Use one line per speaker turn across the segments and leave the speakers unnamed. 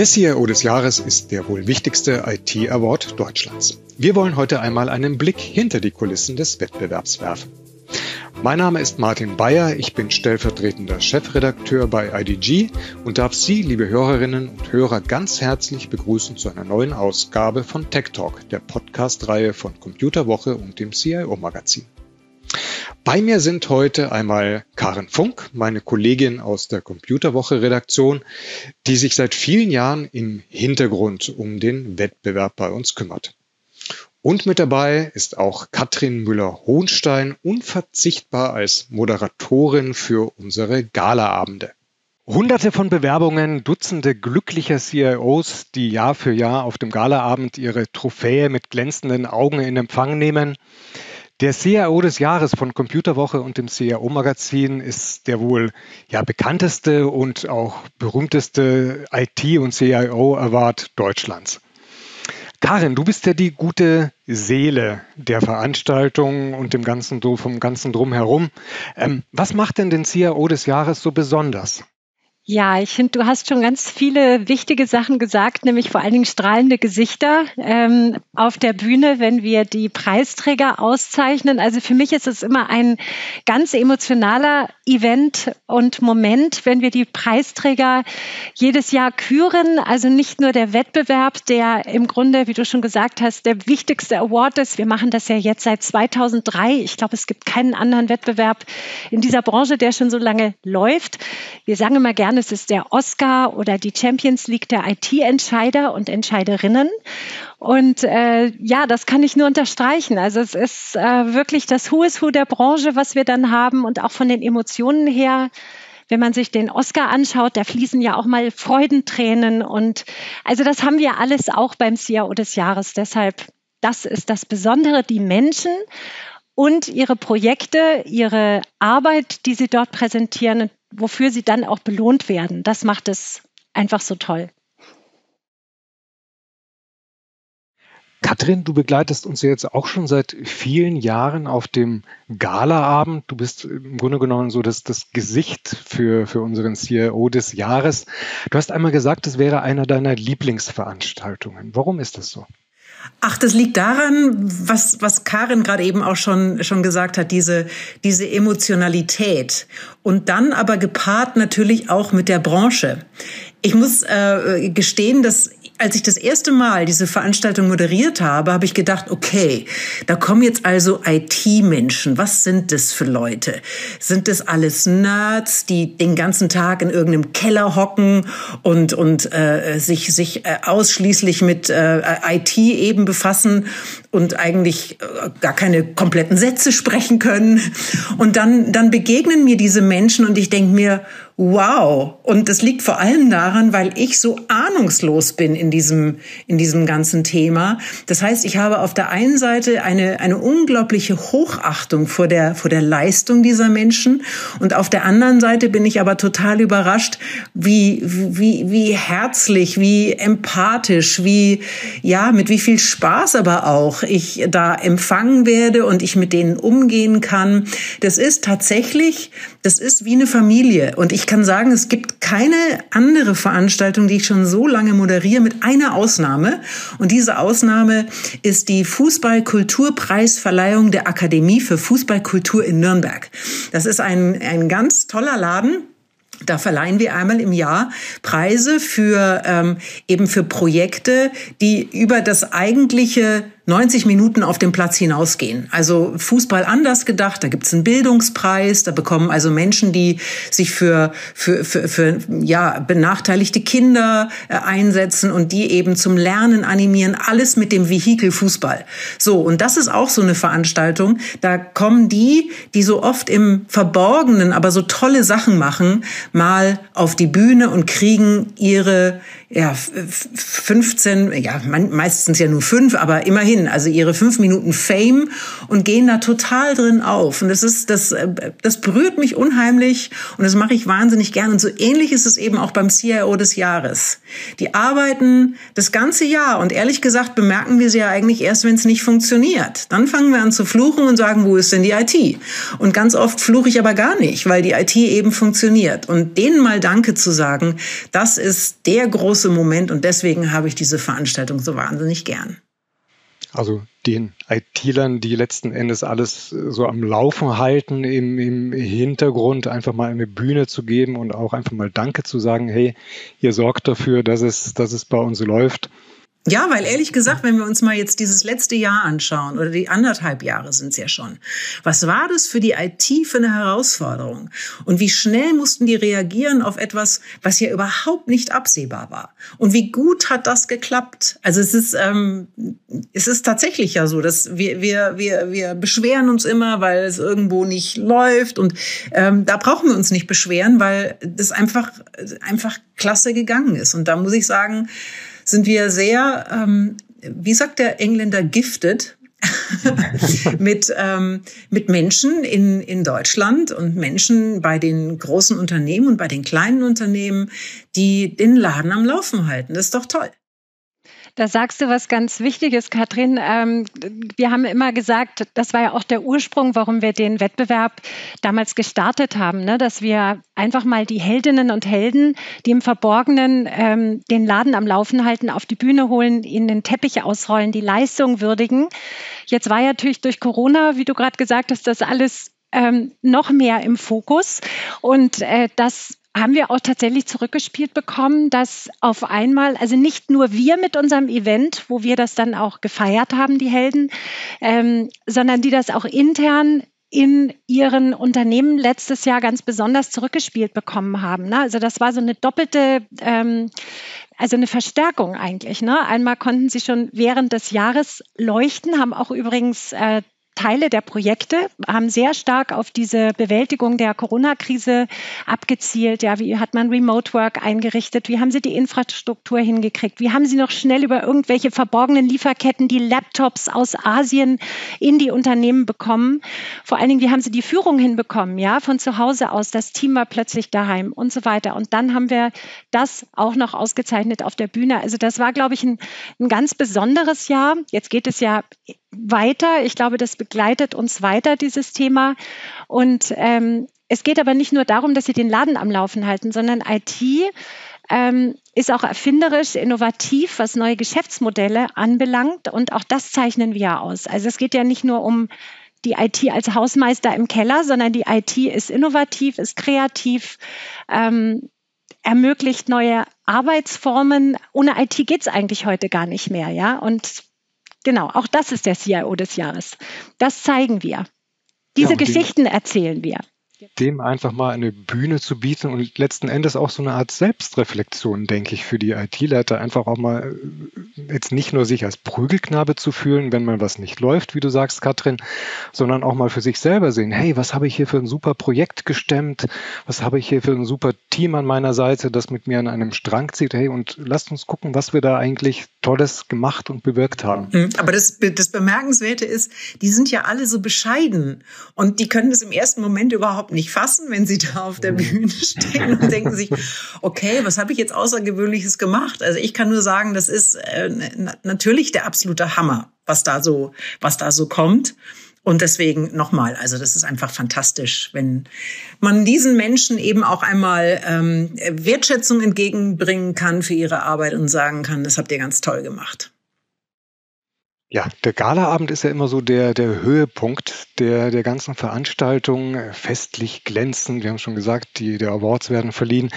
Der CIO des Jahres ist der wohl wichtigste IT-Award Deutschlands. Wir wollen heute einmal einen Blick hinter die Kulissen des Wettbewerbs werfen. Mein Name ist Martin Bayer, ich bin stellvertretender Chefredakteur bei IDG und darf Sie, liebe Hörerinnen und Hörer, ganz herzlich begrüßen zu einer neuen Ausgabe von Tech Talk, der Podcast-Reihe von Computerwoche und dem CIO-Magazin. Bei mir sind heute einmal Karen Funk, meine Kollegin aus der Computerwoche-Redaktion, die sich seit vielen Jahren im Hintergrund um den Wettbewerb bei uns kümmert. Und mit dabei ist auch Katrin Müller-Hohnstein, unverzichtbar als Moderatorin für unsere Galaabende. Hunderte von Bewerbungen, Dutzende glücklicher CIOs, die Jahr für Jahr auf dem Galaabend ihre Trophäe mit glänzenden Augen in Empfang nehmen. Der CIO des Jahres von Computerwoche und dem CIO-Magazin ist der wohl ja, bekannteste und auch berühmteste IT- und CIO-Award Deutschlands. Karin, du bist ja die gute Seele der Veranstaltung und dem ganzen, vom ganzen Drumherum. Ähm, was macht denn den CIO des Jahres so besonders?
Ja, ich finde, du hast schon ganz viele wichtige Sachen gesagt, nämlich vor allen Dingen strahlende Gesichter ähm, auf der Bühne, wenn wir die Preisträger auszeichnen. Also für mich ist es immer ein ganz emotionaler Event und Moment, wenn wir die Preisträger jedes Jahr küren. Also nicht nur der Wettbewerb, der im Grunde, wie du schon gesagt hast, der wichtigste Award ist. Wir machen das ja jetzt seit 2003. Ich glaube, es gibt keinen anderen Wettbewerb in dieser Branche, der schon so lange läuft. Wir sagen immer gerne, es ist der Oscar oder die Champions League der IT-Entscheider und Entscheiderinnen. Und äh, ja, das kann ich nur unterstreichen. Also es ist äh, wirklich das Who is Who der Branche, was wir dann haben und auch von den Emotionen her wenn man sich den Oscar anschaut, da fließen ja auch mal Freudentränen und also das haben wir alles auch beim CIO des Jahres. Deshalb, das ist das Besondere, die Menschen und ihre Projekte, ihre Arbeit, die sie dort präsentieren wofür sie dann auch belohnt werden. Das macht es einfach so toll.
Katrin, du begleitest uns jetzt auch schon seit vielen Jahren auf dem Galaabend. Du bist im Grunde genommen so das, das Gesicht für, für unseren CIO des Jahres. Du hast einmal gesagt, es wäre einer deiner Lieblingsveranstaltungen. Warum ist das so?
Ach, das liegt daran, was, was Karin gerade eben auch schon, schon gesagt hat, diese, diese Emotionalität. Und dann aber gepaart natürlich auch mit der Branche. Ich muss äh, gestehen, dass als ich das erste Mal diese Veranstaltung moderiert habe, habe ich gedacht, okay, da kommen jetzt also IT-Menschen. Was sind das für Leute? Sind das alles Nerds, die den ganzen Tag in irgendeinem Keller hocken und, und äh, sich, sich äh, ausschließlich mit äh, IT eben befassen und eigentlich äh, gar keine kompletten Sätze sprechen können? Und dann, dann begegnen mir diese Menschen und ich denke mir, wow. Und das liegt vor allem daran, weil ich so ahnungslos bin in diesem, in diesem ganzen Thema. Das heißt, ich habe auf der einen Seite eine, eine unglaubliche Hochachtung vor der, vor der Leistung dieser Menschen. Und auf der anderen Seite bin ich aber total überrascht, wie, wie, wie herzlich, wie empathisch, wie, ja, mit wie viel Spaß aber auch ich da empfangen werde und ich mit denen umgehen kann. Das ist tatsächlich, das ist wie eine Familie. Und ich kann sagen, es gibt keine andere Veranstaltung, die ich schon so lange moderiere, mit einer Ausnahme. Und diese Ausnahme ist die Fußballkulturpreisverleihung der Akademie für Fußballkultur in Nürnberg. Das ist ein, ein ganz toller Laden. Da verleihen wir einmal im Jahr Preise für ähm, eben für Projekte, die über das eigentliche 90 Minuten auf dem Platz hinausgehen. Also Fußball anders gedacht, da gibt's einen Bildungspreis, da bekommen also Menschen, die sich für, für, für, für ja, benachteiligte Kinder äh, einsetzen und die eben zum Lernen animieren, alles mit dem Vehikel Fußball. So, und das ist auch so eine Veranstaltung, da kommen die, die so oft im Verborgenen, aber so tolle Sachen machen, mal auf die Bühne und kriegen ihre ja, 15, ja, meistens ja nur fünf, aber immerhin hin, also ihre fünf Minuten Fame und gehen da total drin auf. Und das ist, das, äh, das berührt mich unheimlich und das mache ich wahnsinnig gern. Und so ähnlich ist es eben auch beim CIO des Jahres. Die arbeiten das ganze Jahr und ehrlich gesagt bemerken wir sie ja eigentlich erst, wenn es nicht funktioniert. Dann fangen wir an zu fluchen und sagen, wo ist denn die IT? Und ganz oft fluche ich aber gar nicht, weil die IT eben funktioniert. Und denen mal Danke zu sagen, das ist der große Moment und deswegen habe ich diese Veranstaltung so wahnsinnig gern.
Also den IT-Lern, die letzten Endes alles so am Laufen halten, im, im Hintergrund einfach mal eine Bühne zu geben und auch einfach mal Danke zu sagen, hey, ihr sorgt dafür, dass es, dass es bei uns läuft.
Ja, weil ehrlich gesagt, wenn wir uns mal jetzt dieses letzte Jahr anschauen oder die anderthalb Jahre sind es ja schon, was war das für die IT für eine Herausforderung? Und wie schnell mussten die reagieren auf etwas, was ja überhaupt nicht absehbar war? Und wie gut hat das geklappt? Also es ist, ähm, es ist tatsächlich ja so, dass wir, wir, wir, wir beschweren uns immer, weil es irgendwo nicht läuft und ähm, da brauchen wir uns nicht beschweren, weil das einfach, einfach klasse gegangen ist. Und da muss ich sagen, sind wir sehr, ähm, wie sagt der Engländer, gifted mit, ähm, mit Menschen in, in Deutschland und Menschen bei den großen Unternehmen und bei den kleinen Unternehmen, die den Laden am Laufen halten. Das ist doch toll.
Da sagst du was ganz Wichtiges, Katrin. Ähm, wir haben immer gesagt, das war ja auch der Ursprung, warum wir den Wettbewerb damals gestartet haben, ne? dass wir einfach mal die Heldinnen und Helden, die im Verborgenen ähm, den Laden am Laufen halten, auf die Bühne holen, ihnen den Teppich ausrollen, die Leistung würdigen. Jetzt war ja natürlich durch Corona, wie du gerade gesagt hast, das alles ähm, noch mehr im Fokus. Und äh, das haben wir auch tatsächlich zurückgespielt bekommen, dass auf einmal, also nicht nur wir mit unserem Event, wo wir das dann auch gefeiert haben, die Helden, ähm, sondern die das auch intern in ihren Unternehmen letztes Jahr ganz besonders zurückgespielt bekommen haben. Ne? Also das war so eine doppelte, ähm, also eine Verstärkung eigentlich. Ne? Einmal konnten sie schon während des Jahres leuchten, haben auch übrigens äh, Teile der Projekte haben sehr stark auf diese Bewältigung der Corona-Krise abgezielt. Ja, wie hat man Remote Work eingerichtet? Wie haben sie die Infrastruktur hingekriegt? Wie haben sie noch schnell über irgendwelche verborgenen Lieferketten die Laptops aus Asien in die Unternehmen bekommen? Vor allen Dingen, wie haben sie die Führung hinbekommen? Ja, von zu Hause aus. Das Team war plötzlich daheim und so weiter. Und dann haben wir das auch noch ausgezeichnet auf der Bühne. Also das war, glaube ich, ein, ein ganz besonderes Jahr. Jetzt geht es ja weiter. Ich glaube, das begleitet uns weiter, dieses Thema. Und ähm, es geht aber nicht nur darum, dass sie den Laden am Laufen halten, sondern IT ähm, ist auch erfinderisch, innovativ, was neue Geschäftsmodelle anbelangt. Und auch das zeichnen wir aus. Also es geht ja nicht nur um die IT als Hausmeister im Keller, sondern die IT ist innovativ, ist kreativ, ähm, ermöglicht neue Arbeitsformen. Ohne IT geht es eigentlich heute gar nicht mehr, ja. Und Genau, auch das ist der CIO des Jahres. Das zeigen wir. Diese ja, Geschichten erzählen wir
dem einfach mal eine Bühne zu bieten und letzten Endes auch so eine Art Selbstreflexion, denke ich, für die IT-Leiter, einfach auch mal äh, jetzt nicht nur sich als Prügelknabe zu fühlen, wenn mal was nicht läuft, wie du sagst, Katrin, sondern auch mal für sich selber sehen, hey, was habe ich hier für ein super Projekt gestemmt, was habe ich hier für ein super Team an meiner Seite, das mit mir an einem Strang zieht, hey, und lasst uns gucken, was wir da eigentlich Tolles gemacht und bewirkt haben.
Mhm. Aber das, das Bemerkenswerte ist, die sind ja alle so bescheiden und die können das im ersten Moment überhaupt überhaupt nicht fassen, wenn sie da auf der Bühne stehen und denken sich, okay, was habe ich jetzt Außergewöhnliches gemacht? Also ich kann nur sagen, das ist äh, natürlich der absolute Hammer, was da so, was da so kommt. Und deswegen nochmal, also das ist einfach fantastisch, wenn man diesen Menschen eben auch einmal ähm, Wertschätzung entgegenbringen kann für ihre Arbeit und sagen kann, das habt ihr ganz toll gemacht.
Ja, der Galaabend ist ja immer so der, der Höhepunkt der, der ganzen Veranstaltung. Festlich glänzend, wir haben schon gesagt, die, die Awards werden verliehen.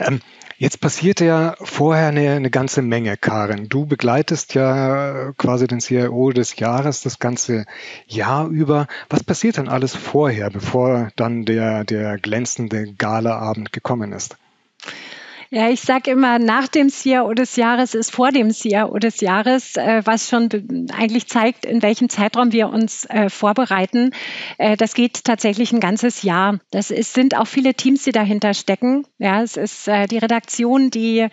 Ähm, jetzt passiert ja vorher eine, eine ganze Menge, Karin. Du begleitest ja quasi den CIO des Jahres das ganze Jahr über. Was passiert denn alles vorher, bevor dann der, der glänzende Galaabend gekommen ist?
Ja, ich sage immer, nach dem CIO des Jahres ist vor dem CIO des Jahres, äh, was schon eigentlich zeigt, in welchem Zeitraum wir uns äh, vorbereiten. Äh, das geht tatsächlich ein ganzes Jahr. Das ist, sind auch viele Teams, die dahinter stecken. Ja, es ist die Redaktion, die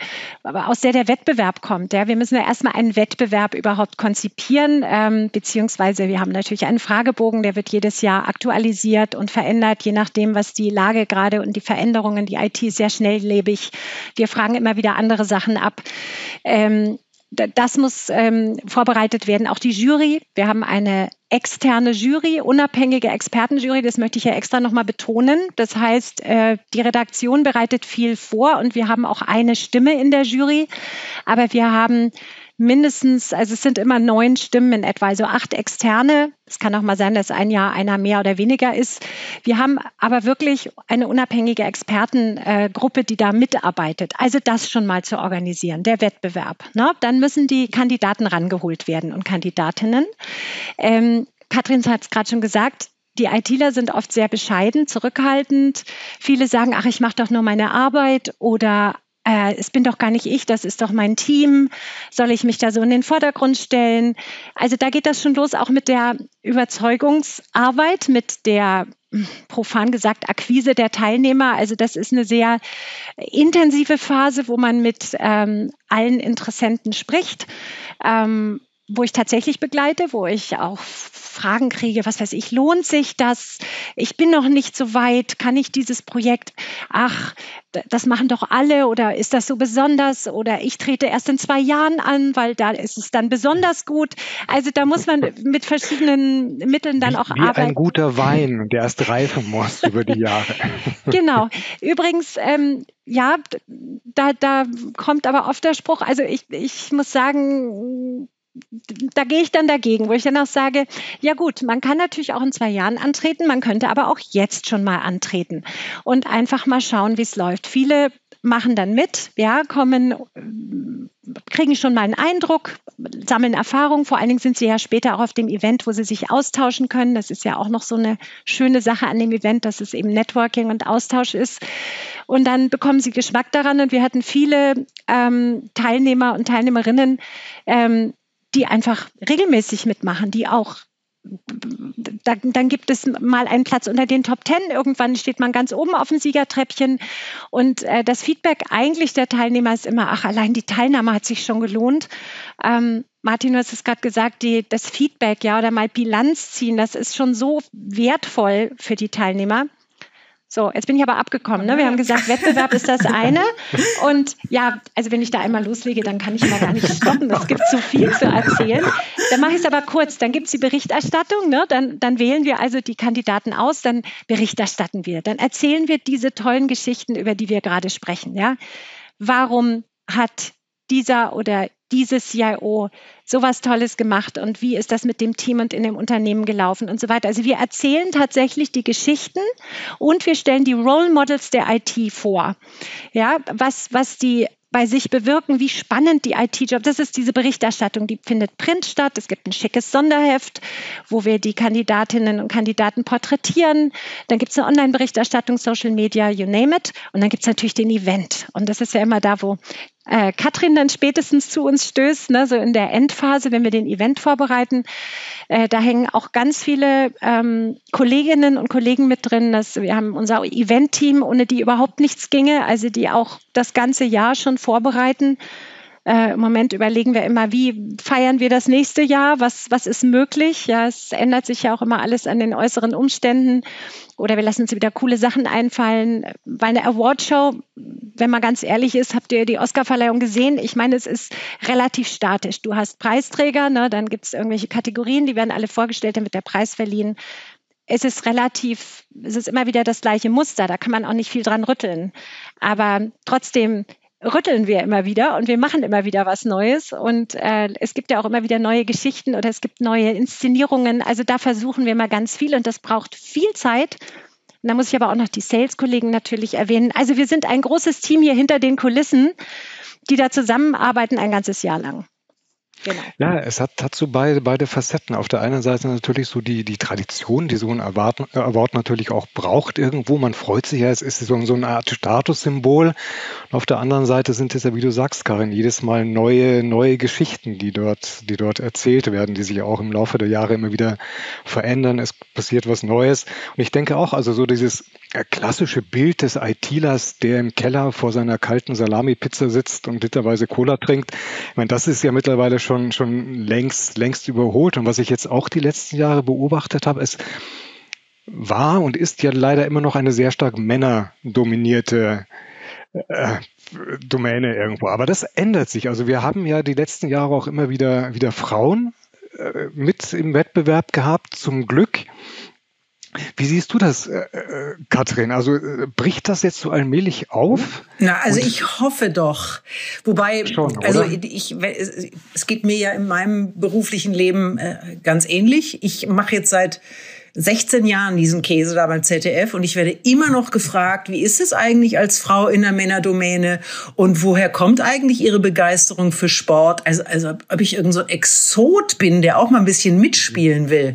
aus der der Wettbewerb kommt. Ja, wir müssen ja erstmal einen Wettbewerb überhaupt konzipieren, ähm, beziehungsweise wir haben natürlich einen Fragebogen, der wird jedes Jahr aktualisiert und verändert, je nachdem, was die Lage gerade und die Veränderungen, die IT sehr schnelllebig wir fragen immer wieder andere Sachen ab. Ähm, das muss ähm, vorbereitet werden. Auch die Jury. Wir haben eine externe Jury, unabhängige Expertenjury. Das möchte ich ja extra nochmal betonen. Das heißt, äh, die Redaktion bereitet viel vor und wir haben auch eine Stimme in der Jury. Aber wir haben mindestens, also es sind immer neun Stimmen in etwa, also acht externe. Es kann auch mal sein, dass ein Jahr einer mehr oder weniger ist. Wir haben aber wirklich eine unabhängige Expertengruppe, die da mitarbeitet. Also das schon mal zu organisieren, der Wettbewerb. Ne? Dann müssen die Kandidaten rangeholt werden und Kandidatinnen. Ähm, Katrin hat es gerade schon gesagt, die ITler sind oft sehr bescheiden, zurückhaltend. Viele sagen, ach, ich mache doch nur meine Arbeit oder äh, es bin doch gar nicht ich, das ist doch mein Team, soll ich mich da so in den Vordergrund stellen? Also da geht das schon los, auch mit der Überzeugungsarbeit, mit der profan gesagt Akquise der Teilnehmer. Also das ist eine sehr intensive Phase, wo man mit ähm, allen Interessenten spricht. Ähm, wo ich tatsächlich begleite, wo ich auch Fragen kriege, was weiß ich, lohnt sich das? Ich bin noch nicht so weit, kann ich dieses Projekt, ach, das machen doch alle oder ist das so besonders oder ich trete erst in zwei Jahren an, weil da ist es dann besonders gut. Also da muss man mit verschiedenen Mitteln dann
wie,
auch
wie
arbeiten.
Ein guter Wein, der erst reifen muss über die Jahre.
genau. Übrigens, ähm, ja, da, da kommt aber oft der Spruch, also ich, ich muss sagen, da gehe ich dann dagegen, wo ich dann auch sage, ja gut, man kann natürlich auch in zwei Jahren antreten, man könnte aber auch jetzt schon mal antreten und einfach mal schauen, wie es läuft. Viele machen dann mit, ja, kommen, kriegen schon mal einen Eindruck, sammeln Erfahrung. Vor allen Dingen sind sie ja später auch auf dem Event, wo sie sich austauschen können. Das ist ja auch noch so eine schöne Sache an dem Event, dass es eben Networking und Austausch ist. Und dann bekommen sie Geschmack daran. Und wir hatten viele ähm, Teilnehmer und Teilnehmerinnen, ähm, die einfach regelmäßig mitmachen, die auch dann, dann, gibt es mal einen Platz unter den Top Ten. Irgendwann steht man ganz oben auf dem Siegertreppchen. Und äh, das Feedback eigentlich der Teilnehmer ist immer, ach, allein die Teilnahme hat sich schon gelohnt. Ähm, Martin, du hast es gerade gesagt, die, das Feedback, ja, oder mal Bilanz ziehen, das ist schon so wertvoll für die Teilnehmer. So, jetzt bin ich aber abgekommen. Ne? Wir haben gesagt, Wettbewerb ist das eine. Und ja, also wenn ich da einmal loslege, dann kann ich immer gar nicht stoppen. Es gibt zu viel zu erzählen. Dann mache ich es aber kurz. Dann gibt es die Berichterstattung. Ne? Dann, dann wählen wir also die Kandidaten aus. Dann berichterstatten wir. Dann erzählen wir diese tollen Geschichten, über die wir gerade sprechen. Ja? Warum hat dieser oder dieses CIO sowas Tolles gemacht und wie ist das mit dem Team und in dem Unternehmen gelaufen und so weiter. Also wir erzählen tatsächlich die Geschichten und wir stellen die Role Models der IT vor. Ja, was, was die bei sich bewirken, wie spannend die IT-Job. Das ist diese Berichterstattung, die findet Print statt. Es gibt ein schickes Sonderheft, wo wir die Kandidatinnen und Kandidaten porträtieren. Dann gibt es eine Online-Berichterstattung, Social Media, you name it. Und dann gibt es natürlich den Event. Und das ist ja immer da, wo äh, Katrin dann spätestens zu uns stößt, ne, so in der Endphase, wenn wir den Event vorbereiten. Äh, da hängen auch ganz viele ähm, Kolleginnen und Kollegen mit drin. Das, wir haben unser Event-Team, ohne die überhaupt nichts ginge, also die auch das ganze Jahr schon vorbereiten. Äh, Im Moment überlegen wir immer, wie feiern wir das nächste Jahr? Was, was ist möglich? Ja, es ändert sich ja auch immer alles an den äußeren Umständen. Oder wir lassen uns wieder coole Sachen einfallen. Bei einer Awardshow, wenn man ganz ehrlich ist, habt ihr die Oscarverleihung gesehen? Ich meine, es ist relativ statisch. Du hast Preisträger, ne? dann gibt es irgendwelche Kategorien, die werden alle vorgestellt, dann wird der Preis verliehen es ist relativ, es ist immer wieder das gleiche Muster, da kann man auch nicht viel dran rütteln. Aber trotzdem rütteln wir immer wieder und wir machen immer wieder was Neues. Und äh, es gibt ja auch immer wieder neue Geschichten oder es gibt neue Inszenierungen. Also da versuchen wir mal ganz viel und das braucht viel Zeit. Und da muss ich aber auch noch die Sales-Kollegen natürlich erwähnen. Also wir sind ein großes Team hier hinter den Kulissen, die da zusammenarbeiten ein ganzes Jahr lang.
Genau. Ja, es hat, so beide, beide Facetten. Auf der einen Seite natürlich so die, die Tradition, die so ein Award, Award natürlich auch braucht irgendwo. Man freut sich ja, es ist so, so eine Art Statussymbol. Und auf der anderen Seite sind es ja, wie du sagst, Karin, jedes Mal neue, neue Geschichten, die dort, die dort erzählt werden, die sich auch im Laufe der Jahre immer wieder verändern. Es passiert was Neues. Und ich denke auch, also so dieses klassische Bild des ITlers, der im Keller vor seiner kalten Salami-Pizza sitzt und literweise Cola trinkt. Ich meine, das ist ja mittlerweile schon schon, schon längst, längst überholt. Und was ich jetzt auch die letzten Jahre beobachtet habe, ist, war und ist ja leider immer noch eine sehr stark männerdominierte äh, Domäne irgendwo. Aber das ändert sich. Also wir haben ja die letzten Jahre auch immer wieder, wieder Frauen äh, mit im Wettbewerb gehabt, zum Glück. Wie siehst du das, äh, äh, Katrin? Also äh, bricht das jetzt so allmählich auf?
Na, also Und ich hoffe doch. Wobei, schon, also ich, es geht mir ja in meinem beruflichen Leben äh, ganz ähnlich. Ich mache jetzt seit 16 Jahren diesen Käse da beim ZDF und ich werde immer noch gefragt, wie ist es eigentlich als Frau in der Männerdomäne und woher kommt eigentlich Ihre Begeisterung für Sport? Also, also ob ich irgend so Exot bin, der auch mal ein bisschen mitspielen will.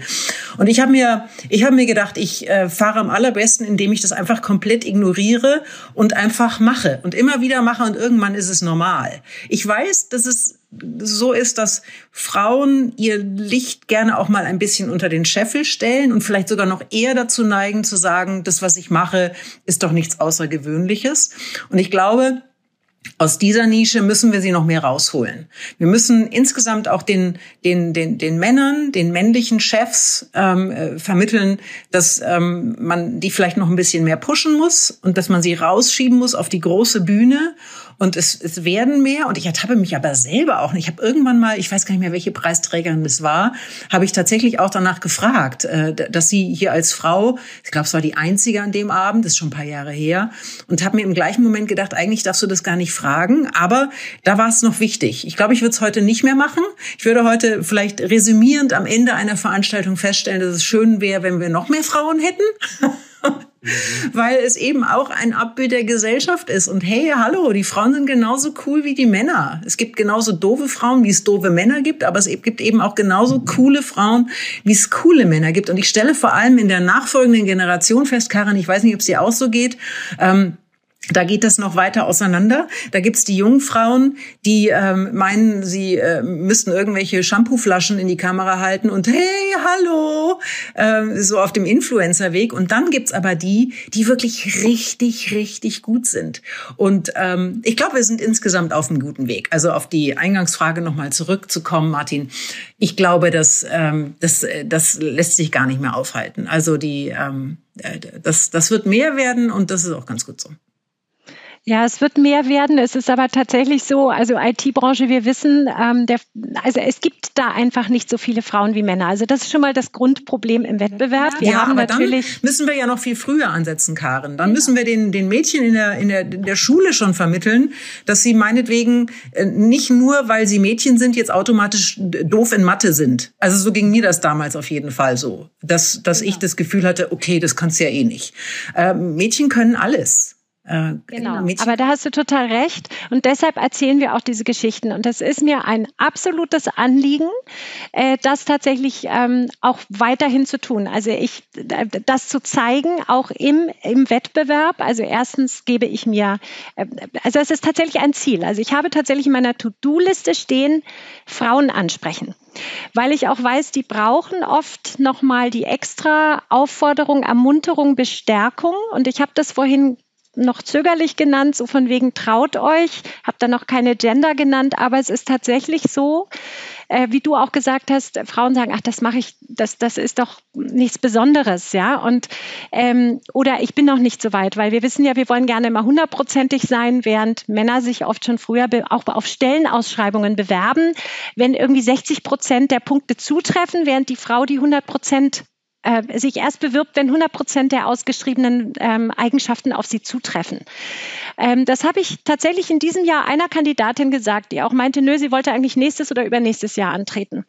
Und ich habe mir, ich habe mir gedacht, ich äh, fahre am allerbesten, indem ich das einfach komplett ignoriere und einfach mache und immer wieder mache und irgendwann ist es normal. Ich weiß, dass es so ist, dass Frauen ihr Licht gerne auch mal ein bisschen unter den Scheffel stellen und vielleicht sogar noch eher dazu neigen zu sagen, das, was ich mache, ist doch nichts Außergewöhnliches. Und ich glaube, aus dieser Nische müssen wir sie noch mehr rausholen. Wir müssen insgesamt auch den, den, den, den Männern, den männlichen Chefs ähm, äh, vermitteln, dass ähm, man die vielleicht noch ein bisschen mehr pushen muss und dass man sie rausschieben muss auf die große Bühne und es, es werden mehr. Und ich ertappe mich aber selber auch. Ich habe irgendwann mal, ich weiß gar nicht mehr, welche Preisträgerin das war, habe ich tatsächlich auch danach gefragt, äh, dass sie hier als Frau, ich glaube, es war die einzige an dem Abend, das ist schon ein paar Jahre her, und habe mir im gleichen Moment gedacht, eigentlich darfst du das gar nicht fragen. Aber da war es noch wichtig. Ich glaube, ich würde es heute nicht mehr machen. Ich würde heute vielleicht resümierend am Ende einer Veranstaltung feststellen, dass es schön wäre, wenn wir noch mehr Frauen hätten. weil es eben auch ein Abbild der Gesellschaft ist. Und hey, hallo, die Frauen sind genauso cool wie die Männer. Es gibt genauso doofe Frauen, wie es doofe Männer gibt, aber es gibt eben auch genauso coole Frauen, wie es coole Männer gibt. Und ich stelle vor allem in der nachfolgenden Generation fest, Karin, ich weiß nicht, ob es dir auch so geht, ähm, da geht das noch weiter auseinander. Da gibt's die jungen Frauen, die ähm, meinen, sie äh, müssten irgendwelche Shampooflaschen in die Kamera halten und hey, hallo, äh, so auf dem Influencer-Weg. Und dann gibt's aber die, die wirklich richtig, richtig gut sind. Und ähm, ich glaube, wir sind insgesamt auf einem guten Weg. Also auf die Eingangsfrage nochmal zurückzukommen, Martin. Ich glaube, dass ähm, das, das lässt sich gar nicht mehr aufhalten. Also die, ähm, äh, das, das wird mehr werden und das ist auch ganz gut so.
Ja, es wird mehr werden. Es ist aber tatsächlich so, also IT-Branche, wir wissen, ähm, der, also es gibt da einfach nicht so viele Frauen wie Männer. Also das ist schon mal das Grundproblem im Wettbewerb.
Wir ja, haben aber natürlich dann müssen wir ja noch viel früher ansetzen, Karen. Dann ja. müssen wir den, den Mädchen in der, in, der, in der Schule schon vermitteln, dass sie meinetwegen äh, nicht nur, weil sie Mädchen sind, jetzt automatisch doof in Mathe sind. Also so ging mir das damals auf jeden Fall so, dass, dass ja. ich das Gefühl hatte, okay, das kannst du ja eh nicht. Äh, Mädchen können alles.
Äh, genau, aber da hast du total recht. Und deshalb erzählen wir auch diese Geschichten. Und das ist mir ein absolutes Anliegen, äh, das tatsächlich ähm, auch weiterhin zu tun. Also ich, äh, das zu zeigen, auch im, im Wettbewerb. Also erstens gebe ich mir, äh, also es ist tatsächlich ein Ziel. Also ich habe tatsächlich in meiner To-Do-Liste stehen, Frauen ansprechen weil ich auch weiß, die brauchen oft nochmal die extra Aufforderung, Ermunterung, Bestärkung. Und ich habe das vorhin noch zögerlich genannt, so von wegen traut euch, habe da noch keine Gender genannt, aber es ist tatsächlich so, äh, wie du auch gesagt hast, Frauen sagen, ach, das mache ich, das, das ist doch nichts Besonderes, ja, und ähm, oder ich bin noch nicht so weit, weil wir wissen ja, wir wollen gerne immer hundertprozentig sein, während Männer sich oft schon früher auch auf Stellenausschreibungen bewerben, wenn irgendwie 60 Prozent der Punkte zutreffen, während die Frau die 100 Prozent äh, sich erst bewirbt, wenn 100 Prozent der ausgeschriebenen ähm, Eigenschaften auf sie zutreffen. Ähm, das habe ich tatsächlich in diesem Jahr einer Kandidatin gesagt, die auch meinte, nö, sie wollte eigentlich nächstes oder übernächstes Jahr antreten.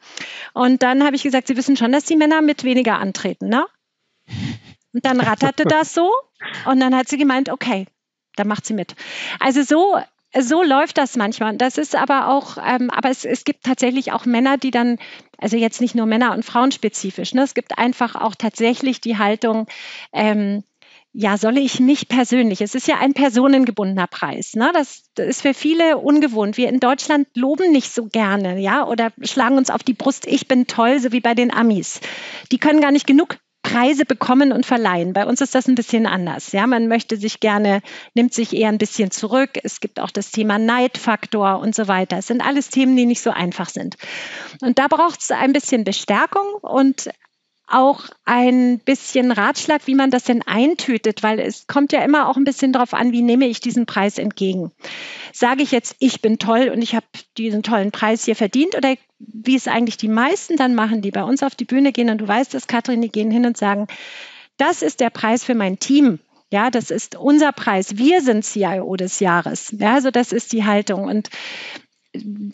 Und dann habe ich gesagt, Sie wissen schon, dass die Männer mit weniger antreten, ne? Und dann ratterte das so und dann hat sie gemeint, okay, dann macht sie mit. Also so so läuft das manchmal. Das ist aber auch, ähm, aber es, es gibt tatsächlich auch Männer, die dann, also jetzt nicht nur Männer und Frauen spezifisch, ne? es gibt einfach auch tatsächlich die Haltung, ähm, ja, solle ich mich persönlich, es ist ja ein personengebundener Preis, ne? das, das ist für viele ungewohnt. Wir in Deutschland loben nicht so gerne, ja, oder schlagen uns auf die Brust, ich bin toll, so wie bei den Amis. Die können gar nicht genug Preise bekommen und verleihen. Bei uns ist das ein bisschen anders. Ja, man möchte sich gerne, nimmt sich eher ein bisschen zurück. Es gibt auch das Thema Neidfaktor und so weiter. Es sind alles Themen, die nicht so einfach sind. Und da braucht es ein bisschen Bestärkung und auch ein bisschen Ratschlag, wie man das denn eintütet, weil es kommt ja immer auch ein bisschen darauf an, wie nehme ich diesen Preis entgegen. Sage ich jetzt, ich bin toll und ich habe diesen tollen Preis hier verdient oder wie es eigentlich die meisten dann machen, die bei uns auf die Bühne gehen und du weißt es, Katrin, die gehen hin und sagen, das ist der Preis für mein Team. Ja, das ist unser Preis. Wir sind CIO des Jahres. Ja, also das ist die Haltung. Und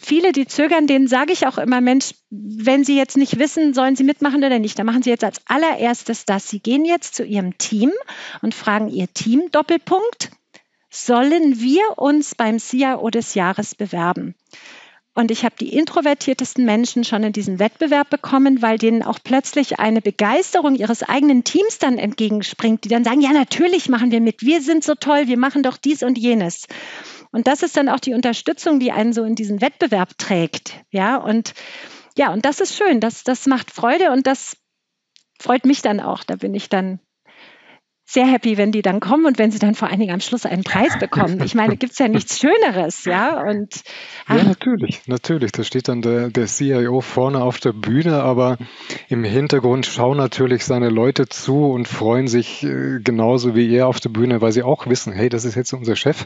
viele, die zögern, denen sage ich auch immer, Mensch, wenn Sie jetzt nicht wissen, sollen Sie mitmachen oder nicht, dann machen Sie jetzt als allererstes das. Sie gehen jetzt zu Ihrem Team und fragen Ihr Team, Doppelpunkt, sollen wir uns beim CIO des Jahres bewerben? Und ich habe die introvertiertesten Menschen schon in diesen Wettbewerb bekommen, weil denen auch plötzlich eine Begeisterung ihres eigenen Teams dann entgegenspringt, die dann sagen, ja, natürlich machen wir mit, wir sind so toll, wir machen doch dies und jenes. Und das ist dann auch die Unterstützung, die einen so in diesen Wettbewerb trägt. Ja, und ja, und das ist schön. Das, das macht Freude und das freut mich dann auch. Da bin ich dann sehr happy, wenn die dann kommen und wenn sie dann vor allen Dingen am Schluss einen Preis bekommen. Ich meine, gibt es ja nichts Schöneres, ja? Und,
ja, natürlich, natürlich. Da steht dann der, der CIO vorne auf der Bühne, aber im Hintergrund schauen natürlich seine Leute zu und freuen sich äh, genauso wie er auf der Bühne, weil sie auch wissen, hey, das ist jetzt unser Chef.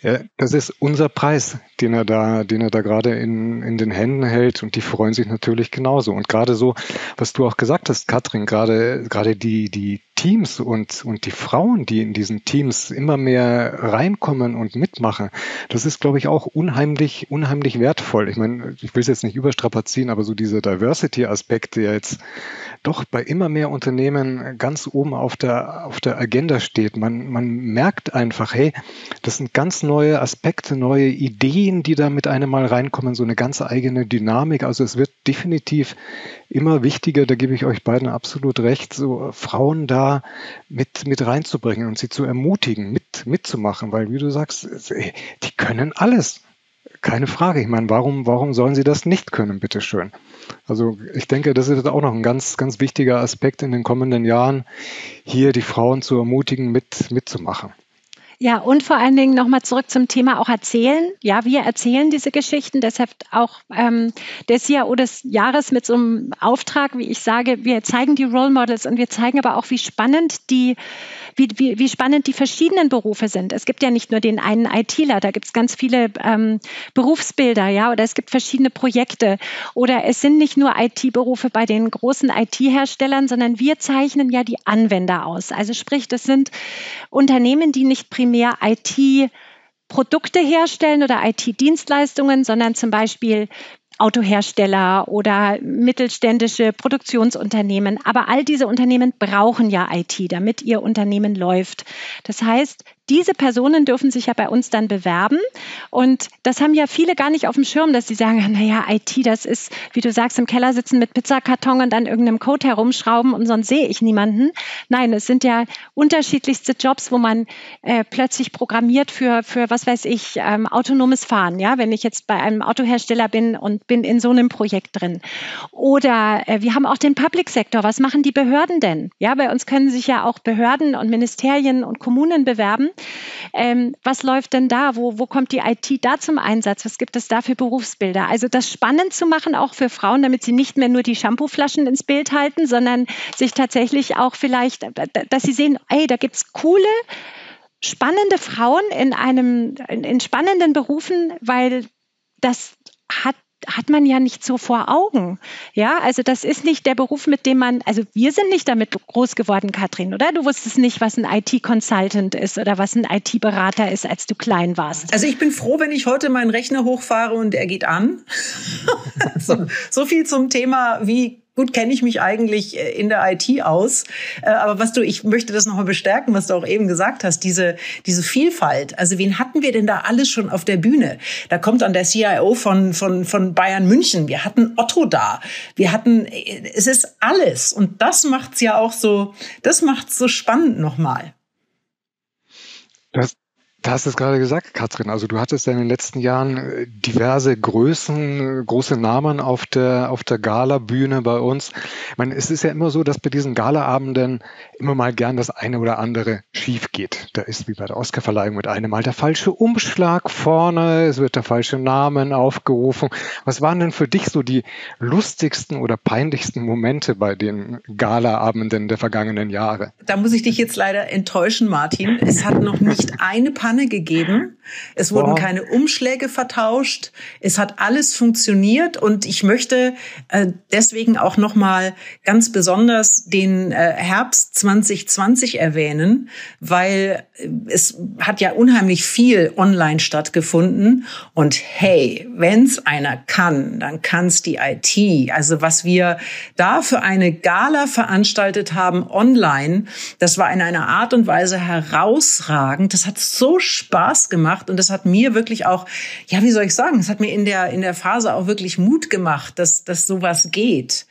Ja, das ist unser Preis, den er da, den er da gerade in, in den Händen hält und die freuen sich natürlich genauso. Und gerade so, was du auch gesagt hast, Katrin, gerade, gerade die, die Teams und, und die Frauen, die in diesen Teams immer mehr reinkommen und mitmachen, das ist, glaube ich, auch unheimlich, unheimlich wertvoll. Ich meine, ich will es jetzt nicht überstrapazieren, aber so dieser Diversity-Aspekt, der jetzt doch bei immer mehr Unternehmen ganz oben auf der, auf der Agenda steht. Man, man merkt einfach, hey, das sind ganz neue Aspekte, neue Ideen, die da mit einem mal reinkommen, so eine ganz eigene Dynamik. Also es wird definitiv immer wichtiger, da gebe ich euch beiden absolut recht, so Frauen da mit, mit reinzubringen und sie zu ermutigen, mit, mitzumachen, weil wie du sagst, die können alles. Keine Frage. Ich meine, warum, warum sollen sie das nicht können, bitteschön? Also ich denke, das ist auch noch ein ganz, ganz wichtiger Aspekt in den kommenden Jahren, hier die Frauen zu ermutigen, mit, mitzumachen.
Ja, und vor allen Dingen nochmal zurück zum Thema auch erzählen. Ja, wir erzählen diese Geschichten, deshalb auch ähm, des Jahr des Jahres mit so einem Auftrag, wie ich sage, wir zeigen die Role Models und wir zeigen aber auch, wie spannend die, wie, wie, wie spannend die verschiedenen Berufe sind. Es gibt ja nicht nur den einen ITler, da gibt es ganz viele ähm, Berufsbilder, ja, oder es gibt verschiedene Projekte. Oder es sind nicht nur IT-Berufe bei den großen IT-Herstellern, sondern wir zeichnen ja die Anwender aus. Also sprich, das sind Unternehmen, die nicht primär mehr IT Produkte herstellen oder IT-Dienstleistungen, sondern zum Beispiel Autohersteller oder mittelständische Produktionsunternehmen. Aber all diese Unternehmen brauchen ja IT, damit ihr Unternehmen läuft. Das heißt, diese Personen dürfen sich ja bei uns dann bewerben. Und das haben ja viele gar nicht auf dem Schirm, dass sie sagen, naja, IT, das ist, wie du sagst, im Keller sitzen mit Pizzakarton und an irgendeinem Code herumschrauben und sonst sehe ich niemanden. Nein, es sind ja unterschiedlichste Jobs, wo man äh, plötzlich programmiert für, für, was weiß ich, ähm, autonomes Fahren. Ja, wenn ich jetzt bei einem Autohersteller bin und bin in so einem Projekt drin. Oder äh, wir haben auch den Public Sector. Was machen die Behörden denn? Ja, bei uns können sich ja auch Behörden und Ministerien und Kommunen bewerben. Ähm, was läuft denn da? Wo, wo kommt die IT da zum Einsatz? Was gibt es da für Berufsbilder? Also das spannend zu machen, auch für Frauen, damit sie nicht mehr nur die Shampooflaschen ins Bild halten, sondern sich tatsächlich auch vielleicht, dass sie sehen, ey, da gibt es coole, spannende Frauen in einem, in, in spannenden Berufen, weil das hat hat man ja nicht so vor Augen. Ja, also das ist nicht der Beruf, mit dem man, also wir sind nicht damit groß geworden, Katrin, oder? Du wusstest nicht, was ein IT-Consultant ist oder was ein IT-Berater ist, als du klein warst.
Also ich bin froh, wenn ich heute meinen Rechner hochfahre und er geht an. so, so viel zum Thema, wie gut kenne ich mich eigentlich äh, in der IT aus. Äh, aber was du, ich möchte das nochmal bestärken, was du auch eben gesagt hast, diese, diese Vielfalt. Also wen hatten wir denn da alles schon auf der Bühne? Da kommt dann der CIO von, von, von Bayern München. Wir hatten Otto da. Wir hatten, äh, es ist alles. Und das macht's ja auch so, das macht's so spannend nochmal.
Das, Du hast es gerade gesagt, Katrin. Also du hattest ja in den letzten Jahren äh, diverse Größen, äh, große Namen auf der, auf der Gala-Bühne bei uns. Ich meine, es ist ja immer so, dass bei diesen Galaabenden immer mal gern das eine oder andere schief geht. Da ist wie bei der Oscarverleihung mit einem Mal der falsche Umschlag vorne, es wird der falsche Namen aufgerufen. Was waren denn für dich so die lustigsten oder peinlichsten Momente bei den Galaabenden der vergangenen Jahre?
Da muss ich dich jetzt leider enttäuschen, Martin. Es hat noch nicht eine Panne Panne gegeben. Es wurden wow. keine Umschläge vertauscht. Es hat alles funktioniert und ich möchte äh, deswegen auch noch mal ganz besonders den äh, Herbst 2020 erwähnen, weil äh, es hat ja unheimlich viel online stattgefunden und hey, wenn's einer kann, dann kann's die IT. Also was wir da für eine Gala veranstaltet haben online, das war in einer Art und Weise herausragend. Das hat so Spaß gemacht und das hat mir wirklich auch, ja, wie soll ich sagen, es hat mir in der, in der Phase auch wirklich Mut gemacht, dass, dass sowas geht.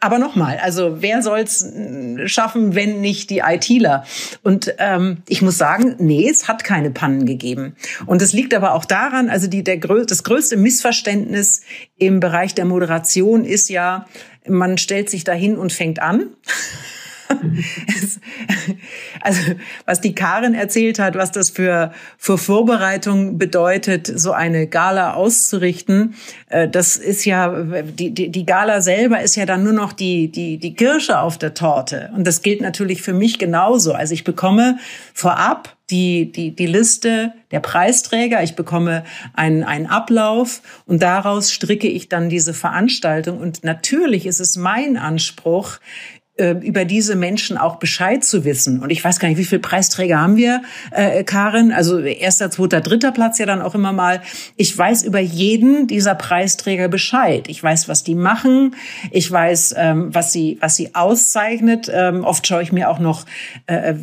Aber nochmal, also wer soll's äh, schaffen, wenn nicht die ITler? Und ähm, ich muss sagen, nee, es hat keine Pannen gegeben. Und es liegt aber auch daran, also die, der, das größte Missverständnis im Bereich der Moderation ist ja, man stellt sich dahin und fängt an. also was die Karin erzählt hat, was das für, für Vorbereitung bedeutet, so eine Gala auszurichten, äh, das ist ja, die, die, die Gala selber ist ja dann nur noch die, die, die Kirsche auf der Torte. Und das gilt natürlich für mich genauso. Also ich bekomme vorab die, die, die Liste der Preisträger. Ich bekomme einen, einen Ablauf und daraus stricke ich dann diese Veranstaltung. Und natürlich ist es mein Anspruch, über diese Menschen auch Bescheid zu wissen. Und ich weiß gar nicht, wie viele Preisträger haben wir, äh, Karin? Also erster, zweiter, dritter Platz ja dann auch immer mal. Ich weiß über jeden dieser Preisträger Bescheid. Ich weiß, was die machen. Ich weiß, ähm, was sie, was sie auszeichnet. Ähm, oft schaue ich mir auch noch äh,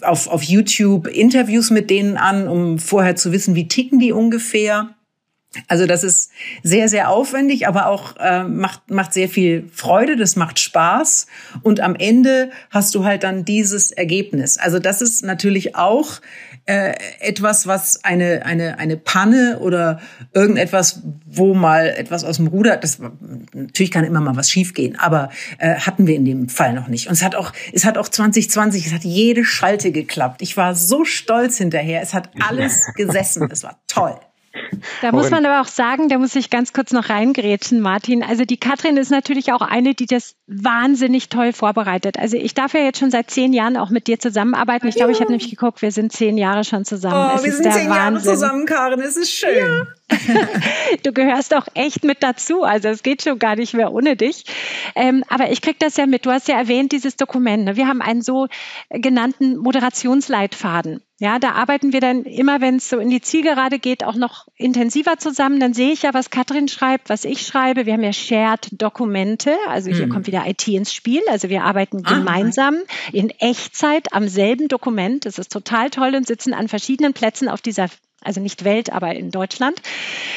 auf, auf YouTube Interviews mit denen an, um vorher zu wissen, wie ticken die ungefähr. Also das ist sehr, sehr aufwendig, aber auch äh, macht, macht sehr viel Freude, das macht Spaß und am Ende hast du halt dann dieses Ergebnis. Also das ist natürlich auch äh, etwas, was eine, eine, eine Panne oder irgendetwas, wo mal etwas aus dem Ruder, das natürlich kann immer mal was schiefgehen, aber äh, hatten wir in dem Fall noch nicht. Und es hat auch, es hat auch 2020, es hat jede Schalte geklappt. Ich war so stolz hinterher, es hat alles gesessen, es war toll.
Da muss man aber auch sagen, da muss ich ganz kurz noch reingrätschen, Martin. Also die Katrin ist natürlich auch eine, die das wahnsinnig toll vorbereitet. Also ich darf ja jetzt schon seit zehn Jahren auch mit dir zusammenarbeiten. Ich glaube, ich habe nämlich geguckt, wir sind zehn Jahre schon zusammen.
Oh, es wir sind zehn Wahnsinn. Jahre zusammen, Karin. Es ist schön. Ja.
du gehörst auch echt mit dazu. Also es geht schon gar nicht mehr ohne dich. Ähm, aber ich krieg das ja mit. Du hast ja erwähnt, dieses Dokument. Ne? Wir haben einen so genannten Moderationsleitfaden. Ja, da arbeiten wir dann immer, wenn es so in die Zielgerade geht, auch noch intensiver zusammen. Dann sehe ich ja, was Katrin schreibt, was ich schreibe. Wir haben ja Shared-Dokumente. Also hier hm. kommt wieder IT ins Spiel. Also wir arbeiten ah, gemeinsam in Echtzeit am selben Dokument. Das ist total toll und sitzen an verschiedenen Plätzen auf dieser also nicht Welt, aber in Deutschland.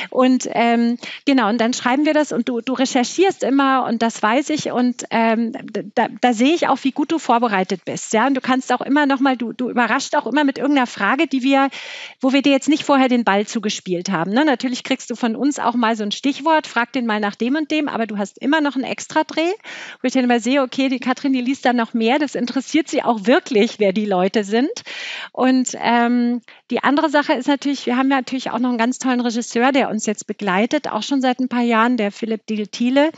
Und ähm, genau, und dann schreiben wir das und du, du recherchierst immer und das weiß ich und ähm, da, da sehe ich auch, wie gut du vorbereitet bist. Ja, und du kannst auch immer nochmal, du, du überrascht auch immer mit irgendeiner Frage, die wir, wo wir dir jetzt nicht vorher den Ball zugespielt haben. Ne? Natürlich kriegst du von uns auch mal so ein Stichwort, frag den mal nach dem und dem, aber du hast immer noch einen Extra-Dreh, wo ich dann immer sehe, okay, die Katrin, die liest dann noch mehr, das interessiert sie auch wirklich, wer die Leute sind. Und ähm, die andere Sache ist natürlich, wir haben ja natürlich auch noch einen ganz tollen Regisseur, der uns jetzt begleitet, auch schon seit ein paar Jahren, der Philipp Diel-Thiele,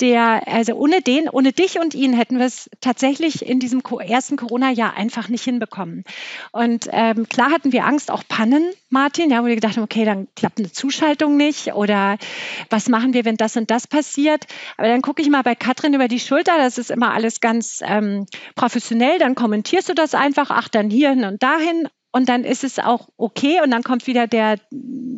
der, also ohne den, ohne dich und ihn hätten wir es tatsächlich in diesem ersten Corona-Jahr einfach nicht hinbekommen. Und ähm, klar hatten wir Angst, auch Pannen, Martin, ja, wo wir gedacht haben, okay, dann klappt eine Zuschaltung nicht oder was machen wir, wenn das und das passiert. Aber dann gucke ich mal bei Katrin über die Schulter, das ist immer alles ganz ähm, professionell, dann kommentierst du das einfach, ach, dann hier und dahin und dann ist es auch okay und dann kommt wieder der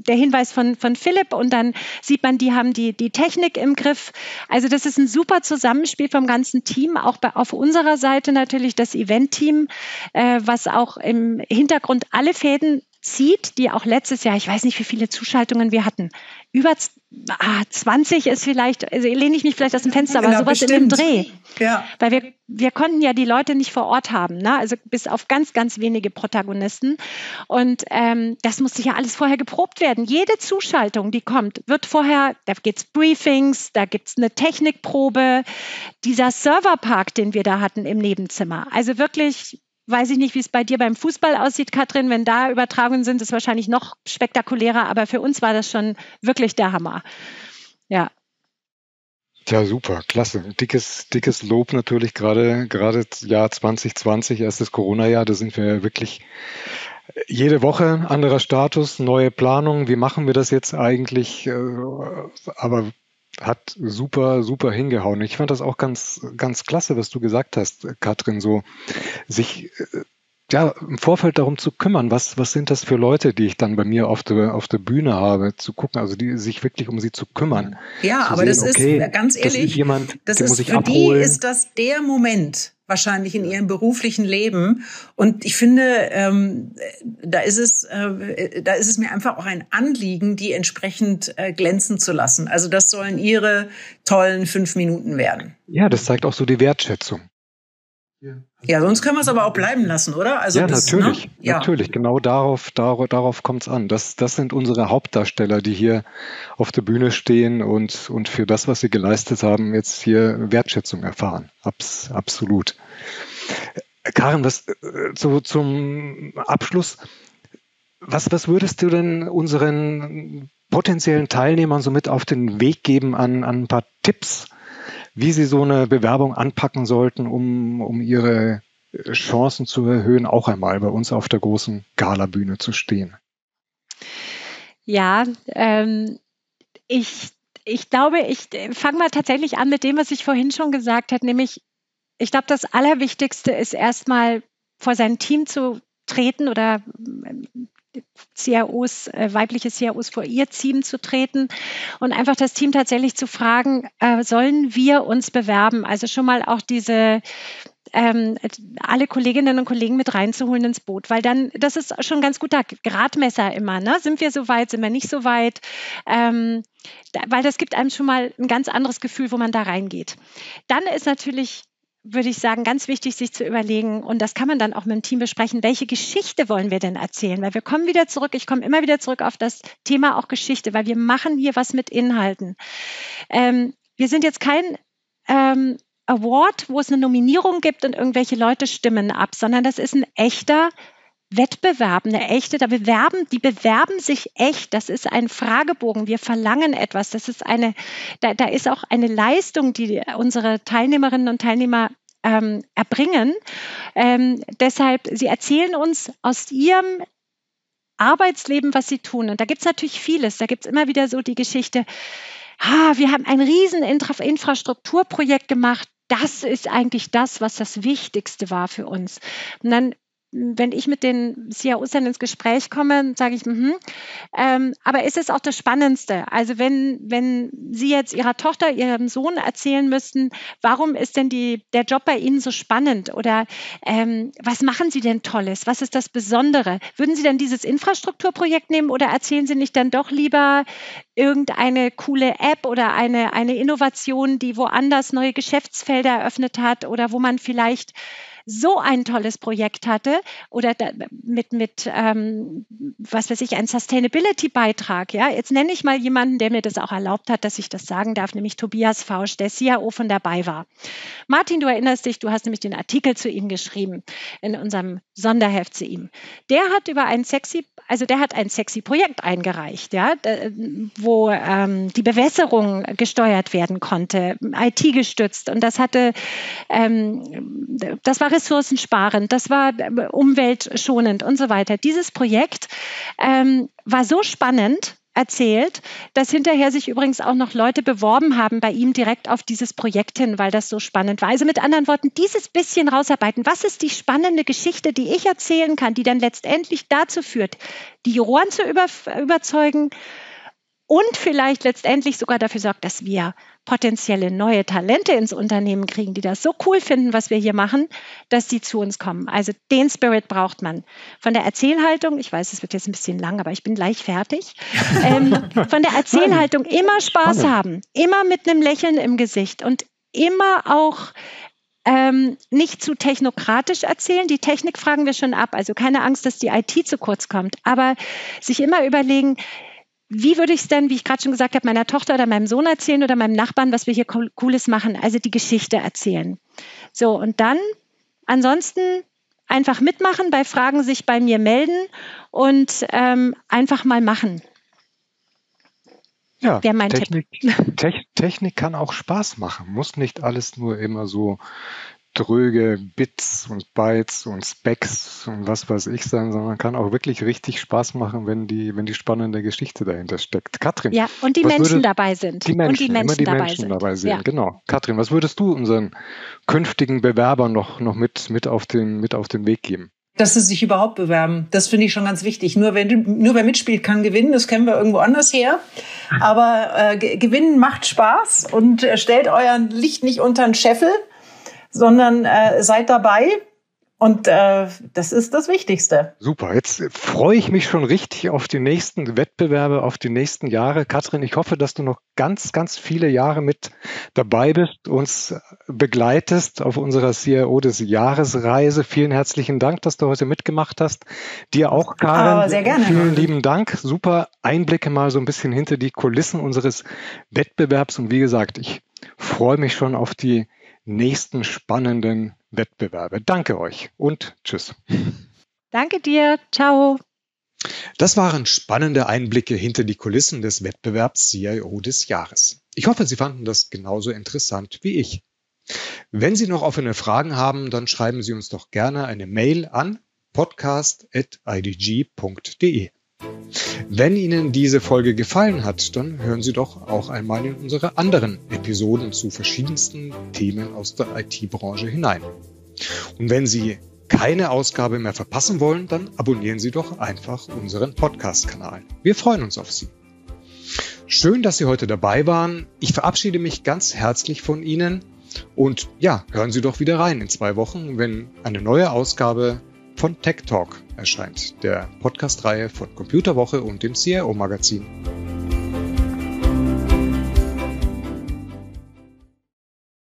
der Hinweis von, von Philipp und dann sieht man, die haben die, die Technik im Griff. Also das ist ein super Zusammenspiel vom ganzen Team, auch bei, auf unserer Seite natürlich das Event-Team, äh, was auch im Hintergrund alle Fäden zieht, die auch letztes Jahr, ich weiß nicht, wie viele Zuschaltungen wir hatten, über ah, 20 ist vielleicht, also lehne ich mich vielleicht aus dem Fenster, aber genau, sowas bestimmt. in dem Dreh. Ja. Weil wir, wir konnten ja die Leute nicht vor Ort haben, ne? also bis auf ganz, ganz wenige Protagonisten. Und ähm, das musste ja alles vorher geprobt werden. Jede Zuschaltung, die kommt, wird vorher, da gibt es Briefings, da gibt es eine Technikprobe. Dieser Serverpark, den wir da hatten im Nebenzimmer, also wirklich weiß ich nicht, wie es bei dir beim Fußball aussieht, Katrin. Wenn da Übertragungen sind, ist es wahrscheinlich noch spektakulärer. Aber für uns war das schon wirklich der Hammer. Ja.
Ja, super, klasse. Dickes, dickes Lob natürlich gerade, gerade Jahr 2020, erstes Corona-Jahr. Da sind wir wirklich jede Woche anderer Status, neue Planung. Wie machen wir das jetzt eigentlich? Äh, aber hat super, super hingehauen. Ich fand das auch ganz, ganz klasse, was du gesagt hast, Katrin, so sich äh, ja, im Vorfeld darum zu kümmern, was, was sind das für Leute, die ich dann bei mir auf der, auf der Bühne habe, zu gucken, also die sich wirklich um sie zu kümmern.
Ja, aber sehen, das okay, ist, ganz ehrlich, das ist jemand, das ist, für abholen. die ist das der Moment, wahrscheinlich in ihrem beruflichen Leben. Und ich finde, ähm, da ist es, äh, da ist es mir einfach auch ein Anliegen, die entsprechend äh, glänzen zu lassen. Also das sollen ihre tollen fünf Minuten werden.
Ja, das zeigt auch so die Wertschätzung.
Ja, sonst können wir es aber auch bleiben lassen, oder?
Also ja, das, natürlich, ne? ja. natürlich. Genau darauf, darauf, darauf kommt es an. Das, das sind unsere Hauptdarsteller, die hier auf der Bühne stehen und, und für das, was sie geleistet haben, jetzt hier Wertschätzung erfahren. Abs, absolut. Karin, was so zum Abschluss, was, was würdest du denn unseren potenziellen Teilnehmern so mit auf den Weg geben an, an ein paar Tipps? Wie Sie so eine Bewerbung anpacken sollten, um, um Ihre Chancen zu erhöhen, auch einmal bei uns auf der großen Galabühne zu stehen.
Ja, ähm, ich, ich glaube, ich fange mal tatsächlich an mit dem, was ich vorhin schon gesagt habe, nämlich, ich glaube, das Allerwichtigste ist erstmal vor sein Team zu treten oder CIOs, äh, weibliche CIOs vor ihr Team zu treten und einfach das Team tatsächlich zu fragen, äh, sollen wir uns bewerben? Also schon mal auch diese ähm, alle Kolleginnen und Kollegen mit reinzuholen ins Boot, weil dann, das ist schon ein ganz guter Gradmesser immer, ne? Sind wir so weit, sind wir nicht so weit? Ähm, da, weil das gibt einem schon mal ein ganz anderes Gefühl, wo man da reingeht. Dann ist natürlich würde ich sagen, ganz wichtig, sich zu überlegen, und das kann man dann auch mit dem Team besprechen, welche Geschichte wollen wir denn erzählen? Weil wir kommen wieder zurück, ich komme immer wieder zurück auf das Thema auch Geschichte, weil wir machen hier was mit Inhalten. Ähm, wir sind jetzt kein ähm, Award, wo es eine Nominierung gibt und irgendwelche Leute stimmen ab, sondern das ist ein echter Wettbewerb, eine echte, da bewerben, die bewerben sich echt. Das ist ein Fragebogen. Wir verlangen etwas. Das ist eine, da, da ist auch eine Leistung, die unsere Teilnehmerinnen und Teilnehmer ähm, erbringen. Ähm, deshalb, sie erzählen uns aus ihrem Arbeitsleben, was sie tun. Und da gibt es natürlich vieles. Da gibt es immer wieder so die Geschichte, ah, wir haben ein riesen Infra Infrastrukturprojekt gemacht. Das ist eigentlich das, was das Wichtigste war für uns. Und dann wenn ich mit den CIOs dann ins Gespräch komme, sage ich, mh, ähm, aber ist es auch das Spannendste? Also wenn, wenn Sie jetzt Ihrer Tochter, Ihrem Sohn erzählen müssten, warum ist denn die, der Job bei Ihnen so spannend? Oder ähm, was machen Sie denn Tolles? Was ist das Besondere? Würden Sie dann dieses Infrastrukturprojekt nehmen oder erzählen Sie nicht dann doch lieber irgendeine coole App oder eine, eine Innovation, die woanders neue Geschäftsfelder eröffnet hat oder wo man vielleicht so ein tolles Projekt hatte oder da, mit, mit ähm, was weiß ich, ein Sustainability-Beitrag. Ja? Jetzt nenne ich mal jemanden, der mir das auch erlaubt hat, dass ich das sagen darf, nämlich Tobias Fausch, der CIO von dabei war. Martin, du erinnerst dich, du hast nämlich den Artikel zu ihm geschrieben in unserem Sonderheft zu ihm. Der hat über ein sexy, also der hat ein sexy Projekt eingereicht, ja, wo ähm, die Bewässerung gesteuert werden konnte, IT gestützt und das hatte, ähm, das war ressourcensparend, das war äh, umweltschonend und so weiter. Dieses Projekt ähm, war so spannend, erzählt, dass hinterher sich übrigens auch noch Leute beworben haben bei ihm direkt auf dieses Projekt hin, weil das so spannend war. Also mit anderen Worten, dieses bisschen rausarbeiten. Was ist die spannende Geschichte, die ich erzählen kann, die dann letztendlich dazu führt, die Juroren zu über, überzeugen, und vielleicht letztendlich sogar dafür sorgt, dass wir potenzielle neue Talente ins Unternehmen kriegen, die das so cool finden, was wir hier machen, dass sie zu uns kommen. Also den Spirit braucht man. Von der Erzählhaltung, ich weiß, es wird jetzt ein bisschen lang, aber ich bin gleich fertig. Ähm, von der Erzählhaltung immer Spaß haben, immer mit einem Lächeln im Gesicht und immer auch ähm, nicht zu technokratisch erzählen. Die Technik fragen wir schon ab. Also keine Angst, dass die IT zu kurz kommt. Aber sich immer überlegen, wie würde ich es denn, wie ich gerade schon gesagt habe, meiner Tochter oder meinem Sohn erzählen oder meinem Nachbarn, was wir hier Cooles machen? Also die Geschichte erzählen. So, und dann ansonsten einfach mitmachen, bei Fragen sich bei mir melden und ähm, einfach mal machen.
Ja, Technik, Technik kann auch Spaß machen, muss nicht alles nur immer so dröge Bits und Bytes und Specs und was weiß ich sein, sondern kann auch wirklich richtig Spaß machen, wenn die, wenn die spannende Geschichte dahinter steckt. Katrin.
Ja, und die Menschen würde, dabei sind.
Die Menschen,
und die
Menschen, immer die dabei Menschen sind. dabei sind. Ja. Genau. Katrin, was würdest du unseren künftigen Bewerbern noch, noch mit, mit, auf den, mit auf den Weg geben?
dass sie sich überhaupt bewerben. Das finde ich schon ganz wichtig. Nur wer, nur wer mitspielt, kann gewinnen. Das kennen wir irgendwo anders her. Aber äh, gewinnen macht Spaß und äh, stellt euer Licht nicht unter den Scheffel, sondern äh, seid dabei. Und äh, das ist das Wichtigste.
Super, jetzt freue ich mich schon richtig auf die nächsten Wettbewerbe, auf die nächsten Jahre. Katrin, ich hoffe, dass du noch ganz, ganz viele Jahre mit dabei bist, uns begleitest auf unserer CIO des Jahresreise. Vielen herzlichen Dank, dass du heute mitgemacht hast. Dir auch, Karin.
Oh, sehr gerne.
Vielen lieben Dank. Super Einblicke mal so ein bisschen hinter die Kulissen unseres Wettbewerbs. Und wie gesagt, ich freue mich schon auf die nächsten spannenden Wettbewerbe. Danke euch und tschüss.
Danke dir. Ciao.
Das waren spannende Einblicke hinter die Kulissen des Wettbewerbs CIO des Jahres. Ich hoffe, Sie fanden das genauso interessant wie ich. Wenn Sie noch offene Fragen haben, dann schreiben Sie uns doch gerne eine Mail an podcast.idg.de. Wenn Ihnen diese Folge gefallen hat, dann hören Sie doch auch einmal in unsere anderen Episoden zu verschiedensten Themen aus der IT-Branche hinein. Und wenn Sie keine Ausgabe mehr verpassen wollen, dann abonnieren Sie doch einfach unseren Podcast-Kanal. Wir freuen uns auf Sie. Schön, dass Sie heute dabei waren. Ich verabschiede mich ganz herzlich von Ihnen und ja, hören Sie doch wieder rein in zwei Wochen, wenn eine neue Ausgabe von Tech Talk erscheint, der Podcast-Reihe von Computerwoche und dem CIO Magazin.